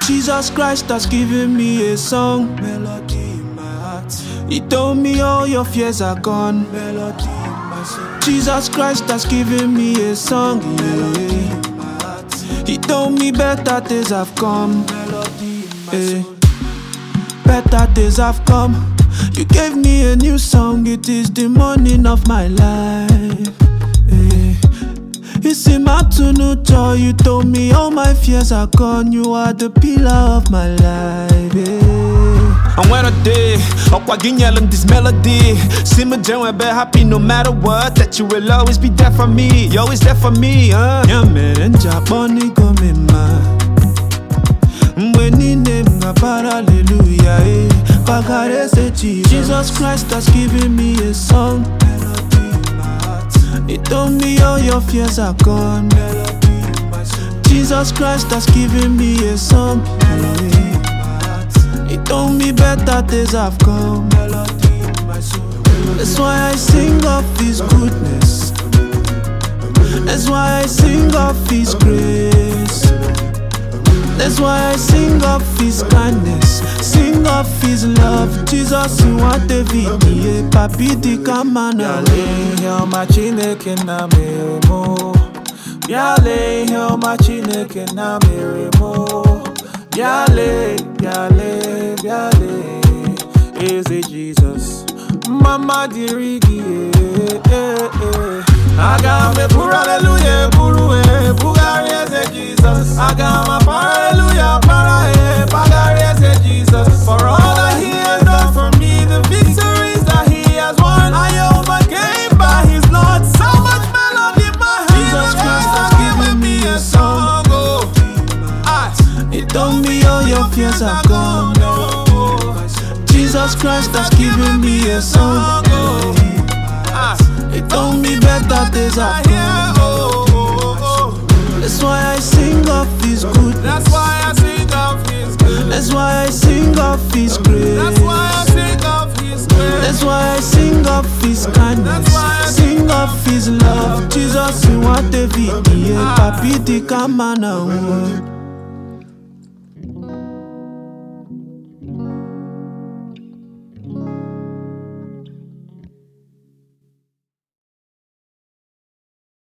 Jesus Christ has given me a song. Melody in my heart. He told me all your fears are gone. Melody in my soul. Jesus Christ has given me a song. Melody in my heart. He told me better days have come. Melody in my Eh. soul. Better days have come. You gave me a new song. It is the morning of my life. Eh. In my tunu joy. You told me all my fears are gone. You are the pillar of my life. eh. And when I did, Okwa Ginyalum this melody. See Simmer Jen be happy no matter what. That you will always be there for me. You always there for me, huh? Nyamere njaboni gomema Mgbe niile m ga-abara hallelujah eh. Bagarese Jesus Jesus Christ has given me a song He told me all your fears are gone. Jesus Christ has given me a song. He told me better days have come. That's why I sing of His goodness That's why I sing of His grace That's why I sing of His kindness Sing His love. Jesus, you want David yeah, Papi di kamana Yale ihe ọma Chineke na mere mụ Bịale ihe ọma Chineke na mere mụ Bịale, bịale, bịale Eze Jizọs Mama dịrị gị. Aga m eburu aleluya eburu ebugharị eze Jizọs Aga m fears are gone. Jesus Christ has given me a song He told me better days have oh, oh. That's why I sing of His goodness That's why I sing of his good. That's why I sing of His grace. That's why I sing of his grace. That's why I sing of His kindness. Sing of His love. Jesus, you want David, yeah. Papi di kamana.